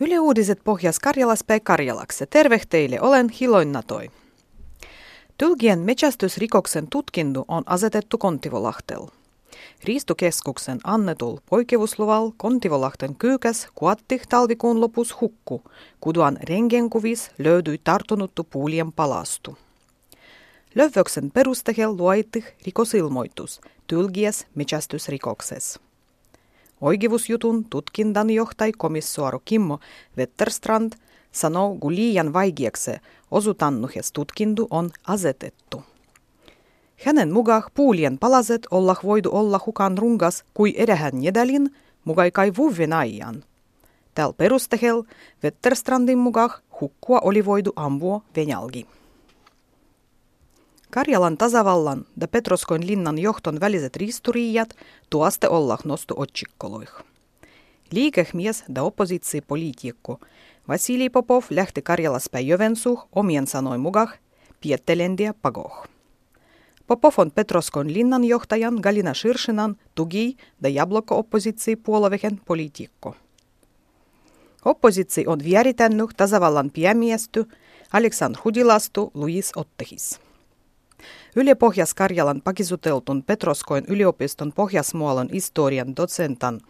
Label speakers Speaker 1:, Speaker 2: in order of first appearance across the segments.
Speaker 1: Yle Uudiset pohjas Karjalaspäin Karjalakse. Terve teille, olen Hiloinnatoi. Tylgien metästysrikoksen tutkindu on asetettu Kontivolahtel. Riistukeskuksen annetul poikkeusluval Kontivolahten kyykäs kuatti talvikuun lopus hukku, kuduan rengenkuvis löydyi tartunuttu puulien palastu. Lövöksen perustehel luoitti rikosilmoitus tylgies metästysrikokses. Oikeusjutun tutkintanjohtaja komissaari Kimmo Wetterstrand sanoo, kun liian vaikeaksi osutannuhes tutkintu on asetettu. Hänen mukaan puulien palaset olla voidu olla hukan rungas kuin erähän jedälin, mugai kai vuvin ajan. Tällä perustehel Wetterstrandin mukaan hukkua oli voidu ampua venjalgi. Karjalan tasavallan ja Petroskoin linnan johton väliset risturiijat tuoste olla nostu otsikkoloih. Liikemies ja oppositiopoliitikko Vasili Popov lähti Karjalaspäin Jovensuh omien sanoin mukaan piettelendiä pagoh. Popov on Petroskon linnanjohtajan Galina Shirshinan tugi ja jablokko-oppositsi puolovehen poliitikko. Oppositsi on vieritänyt tasavallan piemiesty Aleksandr Hudilastu Luis Ottehis. Yle Pohjas-Karjalan pakisuteltun Petroskoin yliopiston Pohjasmuolon historian docentan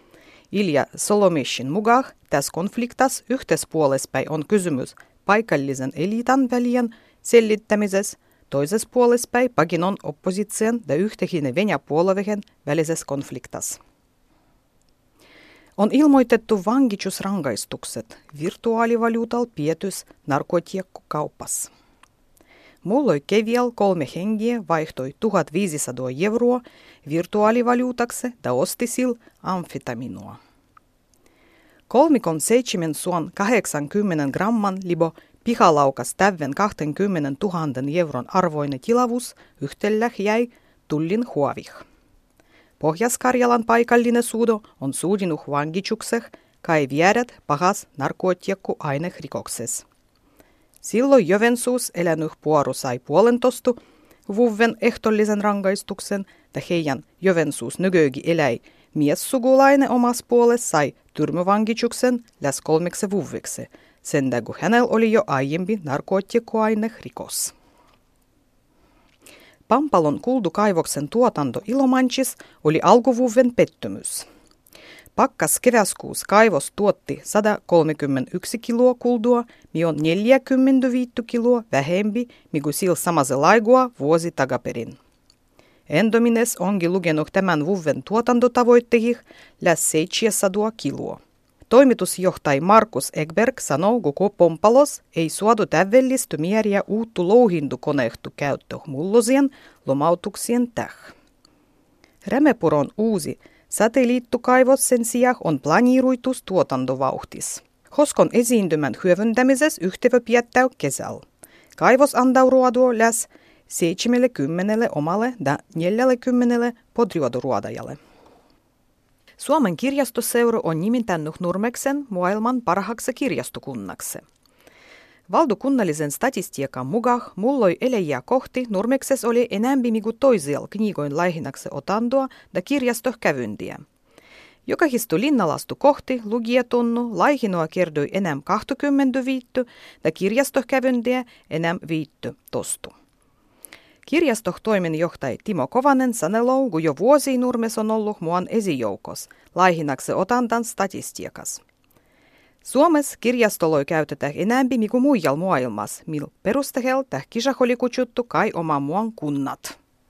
Speaker 1: Ilja Solomishin mukaan tässä konfliktas yhteispuolespäin on kysymys paikallisen elitan välien sellittämisessä, toisessa puolespäin pakinon opposition ja yhtehinen Venäjä puolueen välisessä konfliktas. On ilmoitettu vangitsusrangaistukset virtuaalivaluutal pietys narkotiekkokaupassa. Mulloi kevial kolme hengiä vaihtoi 1500 euroa virtuaalivaluutaksi ja osti sil amfetaminua. Kolmikon seitsemän suon 80 gramman libo pihalaukas tävven 20 000 euron arvoinen tilavus yhtellä jäi tullin huovih. Pohjas-Karjalan paikallinen suudo on suudinut vangitsukseh kai viedät pahas narkotiakku rikoksessa. Silloin Jovensuus elänyt puoru sai puolentostu vuven ehtollisen rangaistuksen, ja heidän Jovensuus nykyykin eläi miessugulainen omas puolessa sai tyrmyvankitsuksen läs kolmeksi vuviksi, sen kun hänellä oli jo aiempi narkootikoaine rikos. Pampalon kuldukaivoksen tuotanto Ilomanchis oli alkuvuven pettymys. Pakkas keväskuus kaivos tuotti 131 kiloa kuldua, mi on 45 kiloa vähempi, mikä sillä samassa laigua vuosi takaperin. Endomines onkin lukenut tämän vuoden tuotantotavoitteih läs 700 kiloa. Toimitusjohtaja Markus Egberg sanoo, koko Pompalos ei suodu täydellistä määriä uuttu louhintukonehtu käyttö mullosien lomautuksien täh. Remepuron uusi Satelliittukaivos sen sijaan on planiiruitus tuotantovauhtis. Hoskon esiintymän hyödyntämisessä yhtevä piettäy kesällä. Kaivos andauruoduo läs 70 omalle ja 40 podriodoruodajalle. Suomen kirjastoseura on nimittänyt Nurmeksen maailman parhaaksi kirjastokunnaksi. Valdokunnallisen statistiikan mukaan mulloi elejä kohti Nurmekses oli enemmän kuin toisilla knigoin laihinnaksi otantoa ja kirjastokävyntiä. Jokahistu linnalastu kohti lugijatunnu laihinoa kerdoi enää 25 ja kirjastokävyntiä enää viitty tostu. Kirjastoh toiminnanjohtaja Timo Kovanen sanelou, kun jo vuosi Nurmes on ollut muan esijoukos, laihinnaksi otantan statistiikas. Suomessa kirjastoloi käytetään enämpi kuin muijal maailmassa, mil perustehel täh kisaholi kai oma muan kunnat.